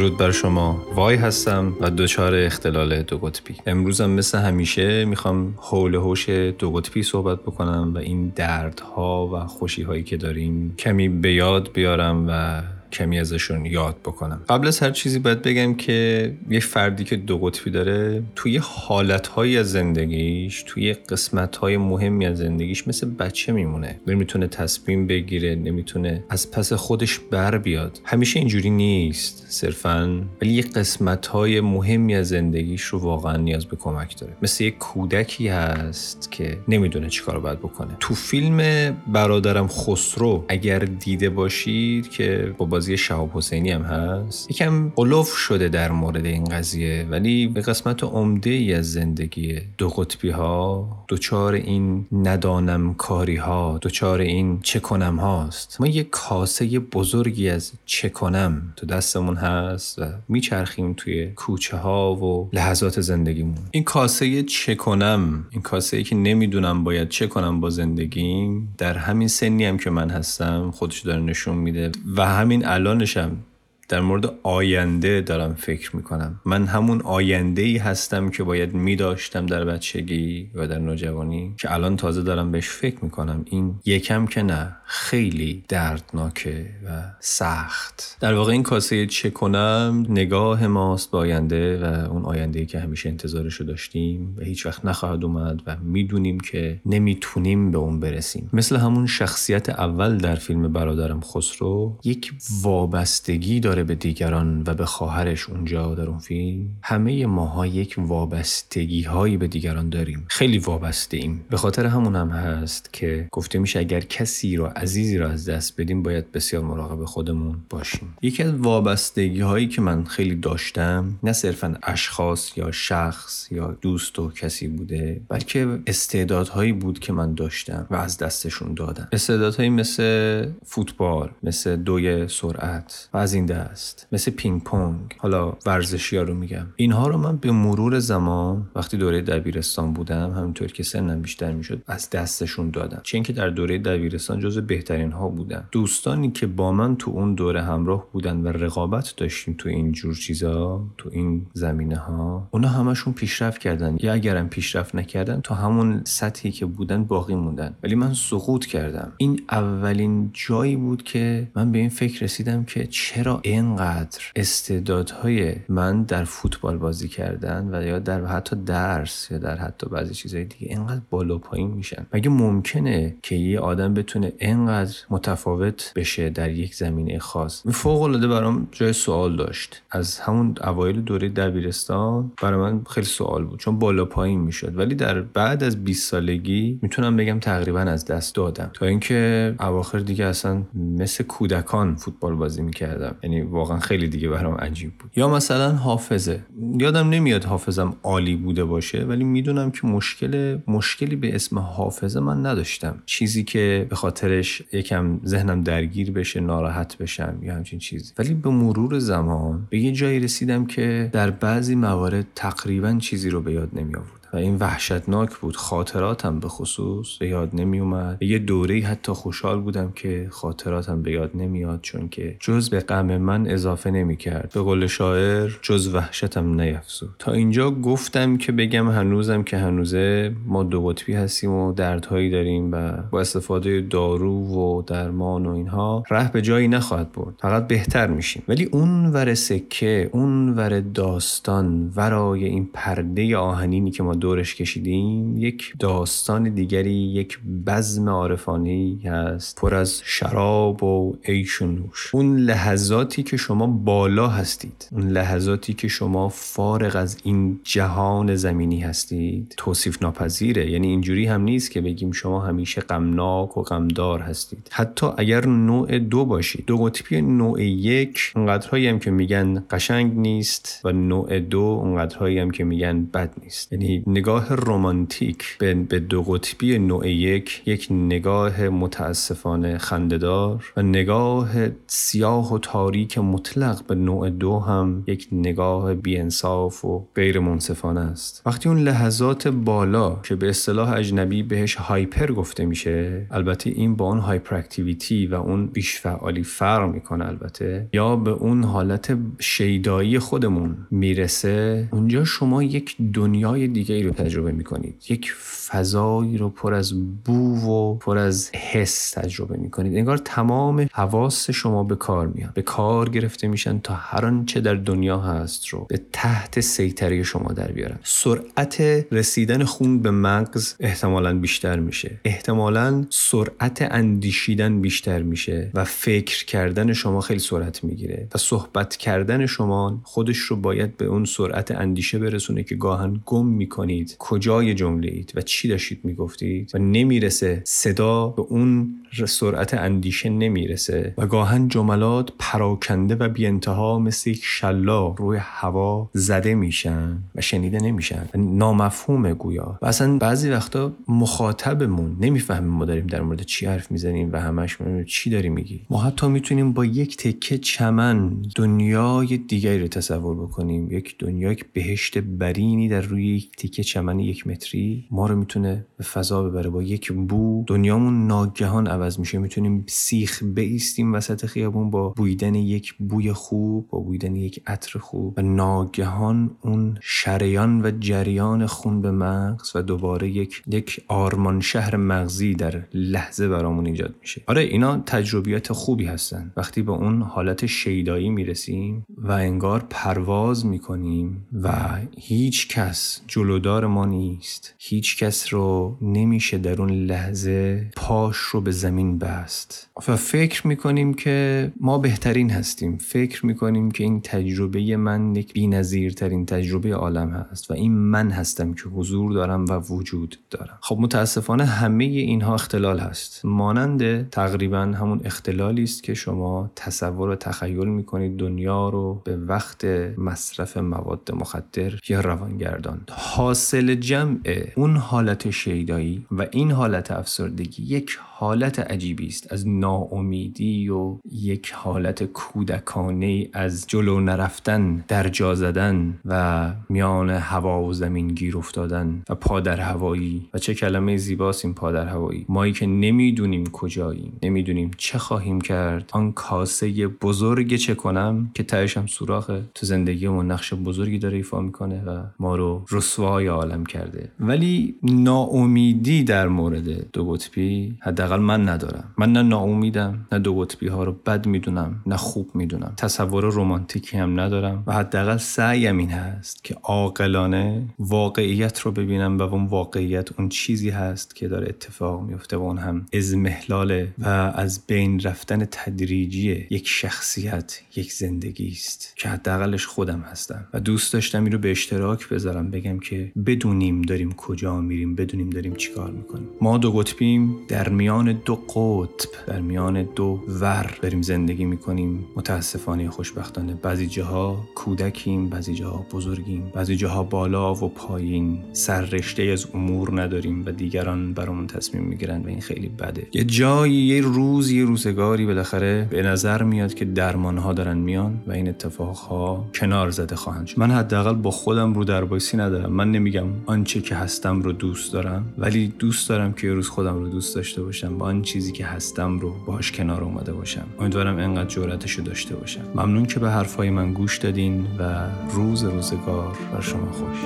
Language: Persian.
درود بر شما. وای هستم و دچار اختلال دو قطبی. امروزم مثل همیشه می‌خوام حول هوش دو قطبی صحبت بکنم و این دردها و خوشی هایی که داریم کمی به یاد بیارم و کمی ازشون یاد بکنم. قبل از هر چیزی باید بگم که یه فردی که دو قطبی داره توی حالتهایی از زندگیش توی قسمتهای مهمی از زندگیش مثل بچه میمونه. نمی‌تونه تصمیم بگیره نمی‌تونه از پس خودش بر بیاد. همیشه اینجوری نیست صرفا ولی یه قسمتهای مهمی از زندگیش رو واقعا نیاز به کمک داره. مثل یه کودکی هست که نمی‌دونه چیکار باید بکنه. تو فیلم برادرم خسرو اگر دیده باشید که با بازی شهاب حسینی هم هست؟ یکم قلوف شده در مورد این قضیه ولی به قسمت عمده ای از زندگی دو قطبی ها دوچار این ندانم کاری ها دوچار این چه کنم هاست. ما یه کاسه بزرگی از چه کنم تو دستمون هست و میچرخیم توی کوچه ها و لحظات زندگیمون. این کاسه چه کنم این کاسه ای که نمی‌دونم باید چه کنم با زندگیم در همین سنی هم که من هستم خودش داره نشون میده و همین الانشم. در مورد آینده دارم فکر می‌کنم. من همون آینده ای هستم که باید میداشتم در بچگی و در نوجوانی که الان تازه دارم بهش فکر می‌کنم. این یکم که نه خیلی دردناکه و سخت. در واقع این کاسه چه کنم نگاه ماست به آینده و اون آینده ای که همیشه انتظارشو داشتیم و هیچ وقت نخواهد اومد و می‌دونیم که نمی‌تونیم به اون برسیم. مثل همون شخصیت اول در فیلم برادرم خسرو یک وابستگی داره به دیگران و به خواهرش اونجا در اون فیلم همه ماها یک وابستگی هایی به دیگران داریم. خیلی وابسته ایم به خاطر همون هم هست که گفته میشه اگر کسی رو عزیزی رو از دست بدیم باید بسیار مراقب خودمون باشیم. یکی از وابستگی هایی که من خیلی داشتم نه صرفا اشخاص یا شخص یا دوست و کسی بوده بلکه استعدادهایی بود که من داشتم و از دستشون دادم. استعدادهایی مثل فوتبال مثل دوی سرعت و از این دست مثل پینگ پونگ. حالا ورزشی ها رو میگم. اینها رو من به مرور زمان وقتی دوره دبیرستان بودم همینطور که سنم بیشتر می‌شد از دستشون دادم. چه اینکه در دوره دبیرستان جز بهترین ها بودن دوستانی که با من تو اون دوره همراه بودن و رقابت داشتیم تو این جور چیزا تو این زمینه ها اونا همشون پیشرفت کردن. یا اگرم پیشرفت نکردن تا همون سطحی که بودن باقی موندن. ولی من سقوط کردم. این اولین جایی بود که من به این فکر رسیدم که چرا اینقدر استعدادهای من در فوتبال بازی کردن و یا در حتی درس یا در حتی بعضی چیزهای دیگه اینقدر بالا پایین میشن. مگه ممکنه که یه آدم بتونه اینقدر متفاوت بشه در یک زمینه خاص؟ فوق العاده برام جای سوال داشت. از همون اوایل دوره دبیرستان برای من خیلی سوال بود چون بالا پایین می‌شد. ولی در بعد از 20 سالگی می‌تونم بگم تقریبا از دست دادم. تا اینکه اواخر دیگه اصلا مثل کودکان فوتبال بازی می‌کردم. یعنی واقعا خیلی دیگه برام عجیب بود. یا مثلا حافظه. یادم نمیاد حافظم عالی بوده باشه ولی می‌دونم که مشکل مشکلی به اسم حافظه من نداشتم. چیزی که به خاطرش یکم ذهنم درگیر بشه ناراحت بشم یا همچین چیزی. ولی به مرور زمان به یه جایی رسیدم که در بعضی موارد تقریبا چیزی رو به یاد نمی و این وحشتناک بود. خاطراتم به خصوص به یاد نمی اومد یه دوره حتی خوشحال بودم که خاطراتم به یاد نمیاد چون که جز به غم من اضافه نمی کرد به قول شاعر جز وحشتم نیفزود. تا اینجا گفتم که بگم هنوزم که هنوزه ما دو قطبی هستیم و دردهایی داریم و با استفاده دارو و درمان و اینها ره به جایی نخواهد برد. فقط بهتر میشیم. ولی اون ور سکه اون ور داستان ورای این پرده آهنینی که ما دورش کشیدیم یک داستان دیگری یک بزم عارفانه هست پر از شراب و عیش و نوش. اون لحظاتی که شما بالا هستید اون لحظاتی که شما فارغ از این جهان زمینی هستید توصیف ناپذیره. یعنی اینجوری هم نیست که بگیم شما همیشه غمناک و غمدار هستید. حتی اگر نوع دو باشید دو قطبی نوع یک اونقدرهایی هم که میگن قشنگ نیست و نوع دو اونقدرهایی هم که میگن بد نیست. یعنی نگاه رمانتیک به, دو قطبی نوع یک یک نگاه متاسفانه خندهدار و نگاه سیاه و تاریک مطلق به نوع دو هم یک نگاه بیانصاف و غیر منصفانه است. وقتی اون لحظات بالا که به اصطلاح اجنبی بهش هایپر گفته میشه البته این با اون هایپر اکتیویتی و اون بیش فعالی فرق می‌کنه البته یا به اون حالت شیدایی خودمون می‌رسه اونجا شما یک دنیای دیگه ای رو تجربه می‌کنید. یک فضایی رو پر از بو و پر از حس تجربه می‌کنید. انگار تمام حواس شما به کار میاد به کار گرفته میشن تا هر آنچه در دنیا هست رو به تحت سیطره شما در بیارن. سرعت رسیدن خون به مغز احتمالا بیشتر میشه. احتمالا سرعت اندیشیدن بیشتر میشه و فکر کردن شما خیلی سرعت می‌گیره و صحبت کردن شما خودش رو باید به اون سرعت اندیشه برسونه که گاهن گم می‌کنید کجای جمله اید و چی داشتید می‌گفتید و نمی‌رسه صدا به اون سرعت اندیشه نمی‌رسه و گاهن جملات پراکنده و بی انتها مثل یک شلا روی هوا زده میشن و شنیده نمیشن. و نامفهوم گویا. و اصلا بعضی وقتا مخاطبمون نمی‌فهمیم ما داریم در مورد چی حرف می‌زنیم و همش چی داری میگی ما حتی می‌تونیم با یک تکه چمن دنیای دیگری رو تصور بکنیم. یک دنیا یک بهشت برینی در روی یک تکه چمن یک متری ما رو می‌تونه به فضا ببره. با یک بو دنیامون ناگهان عوض میشه. می‌تونیم سیخ بیستیم وسط خیابون با بویدن یک بوی خوب با بویدن یک عطر خوب. و ناگهان اون شریان و جریان خون به مغز و دوباره یک یک آرمان شهر مغزی در لحظه برامون ایجاد میشه. آره اینا تجربیات خوبی هستن. وقتی به اون حالت شیدایی می‌رسیم و انگار پرواز می‌کنیم و هیچ کس جلودار ما نیست. هیچ کس رو نمیشه در اون لحظه پاش رو به بست. و فکر می‌کنیم که ما بهترین هستیم. فکر می‌کنیم که این تجربه من یک ترین تجربه عالم هست و این من هستم که حضور دارم و وجود دارم. خب متاسفانه همه اینها اختلال هست. مانند تقریبا همون اختلالی است که شما تصور و تخیل می‌کنید دنیا رو به وقت مصرف مواد مخدر یا روانگردان. حاصل جمع اون حالت شیدایی و این حالت افسردگی یک حالت عجیبی است. از ناامیدی و یک حالت کودکانه از جلو نرفتن در جا زدن و میان هوا و زمین گیر افتادن و پادر هوایی و چه کلمه زیباست این پادر هوایی مایی که نمی‌دونیم کجاییم نمی‌دونیم چه خواهیم کرد. آن کاسه بزرگ چه کنم که تهش هم سوراخه. تو زندگیمون نقش بزرگی داره ایفا می‌کنه و ما رو رسوای عالم کرده. ولی ناامیدی در مورد دو قطبی حداقل من ندارم. من نه ناامیدم نه دو قطبی ها رو بد می‌دونم نه خوب می‌دونم. تصور رمانتیکی هم ندارم و حداقل سعیم این هست که عاقلانه واقعیت رو ببینم و اون واقعیت اون چیزی هست که داره اتفاق میفته و اون هم ازمهلاله و از بین رفتن تدریجی یک شخصیت یک زندگی است که حداقلش خودم هستم. و دوست داشتم این رو به اشتراک بذارم بگم که بدونیم داریم کجا میریم بدونیم داریم چیکار می‌کنیم. ما دو قطبیم در میان دو قطب. در میان دو ور داریم زندگی می‌کنیم. متاسفانه خوشبختانه. بعضی جاها کودکیم بعضی جاها بزرگیم بعضی جاها بالا و پایین. سررشته از امور نداریم و دیگران برامون تصمیم می‌گیرن و این خیلی بده. یه جایی یه روز یه روزگاری بالاخره به نظر میاد که درمانها دارن میان و این اتفاقها کنار زده خواهند شد. من حداقل با خودم رو دربایسی ندارم. من نمیگم آنچه که هستم رو دوست دارم ولی دوست دارم که یه روز خودم رو دوست داشته باشم با آن چیزی که هستم رو باش کنار اومده باشم. امیدوارم انقدر جرأتش رو داشته باشم. ممنون که به حرفای من گوش دادین و روز روزگار بر شما خوش.